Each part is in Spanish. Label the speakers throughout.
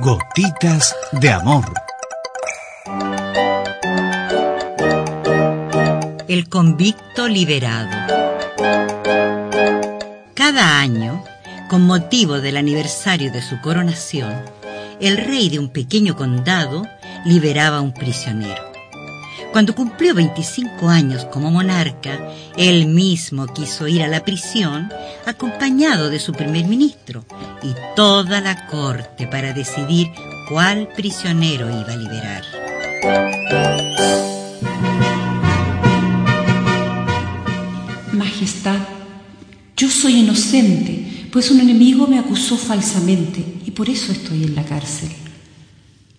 Speaker 1: Gotitas de Amor.
Speaker 2: El convicto liberado. Cada año, con motivo del aniversario de su coronación, el rey de un pequeño condado liberaba a un prisionero. Cuando cumplió 25 años como monarca, él mismo quiso ir a la prisión acompañado de su primer ministro y toda la corte para decidir cuál prisionero iba a liberar.
Speaker 3: Majestad, yo soy inocente, pues un enemigo me acusó falsamente y por eso estoy en la cárcel.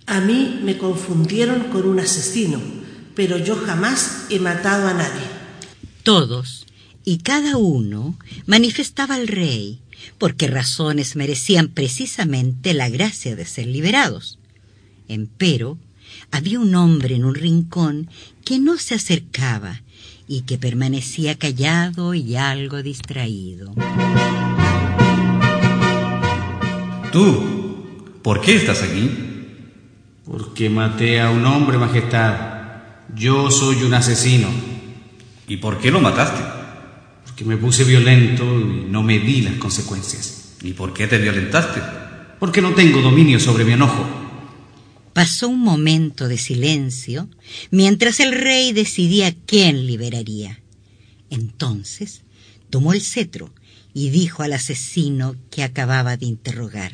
Speaker 4: A mí me confundieron con un asesino pero yo jamás he matado a nadie.
Speaker 2: Todos y cada uno manifestaba al rey por qué razones merecían precisamente la gracia de ser liberados. Empero, había un hombre en un rincón que no se acercaba y que permanecía callado y algo distraído.
Speaker 5: Tú, ¿por qué estás aquí?
Speaker 6: Porque maté a un hombre, Majestad. Yo soy un asesino.
Speaker 5: ¿Y por qué lo mataste?
Speaker 6: Porque me puse violento y no me di las consecuencias.
Speaker 5: ¿Y por qué te violentaste?
Speaker 6: Porque no tengo dominio sobre mi enojo.
Speaker 2: Pasó un momento de silencio mientras el rey decidía quién liberaría. Entonces tomó el cetro y dijo al asesino que acababa de interrogar.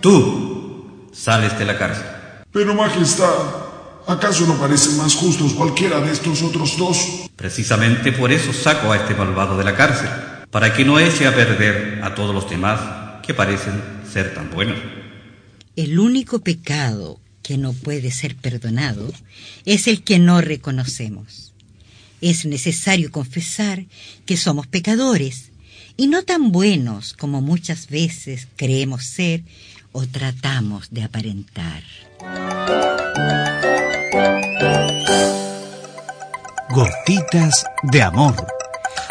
Speaker 5: Tú, sales de la cárcel.
Speaker 7: Pero Majestad, ¿acaso no parecen más justos cualquiera de estos otros dos?
Speaker 5: Precisamente por eso saco a este malvado de la cárcel, para que no eche a perder a todos los demás que parecen ser tan buenos.
Speaker 2: El único pecado que no puede ser perdonado es el que no reconocemos. Es necesario confesar que somos pecadores y no tan buenos como muchas veces creemos ser o tratamos de aparentar.
Speaker 1: Gotitas de Amor.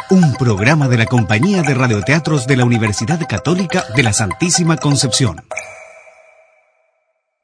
Speaker 1: Un programa de la Compañía de Radioteatros de la Universidad Católica de la Santísima Concepción.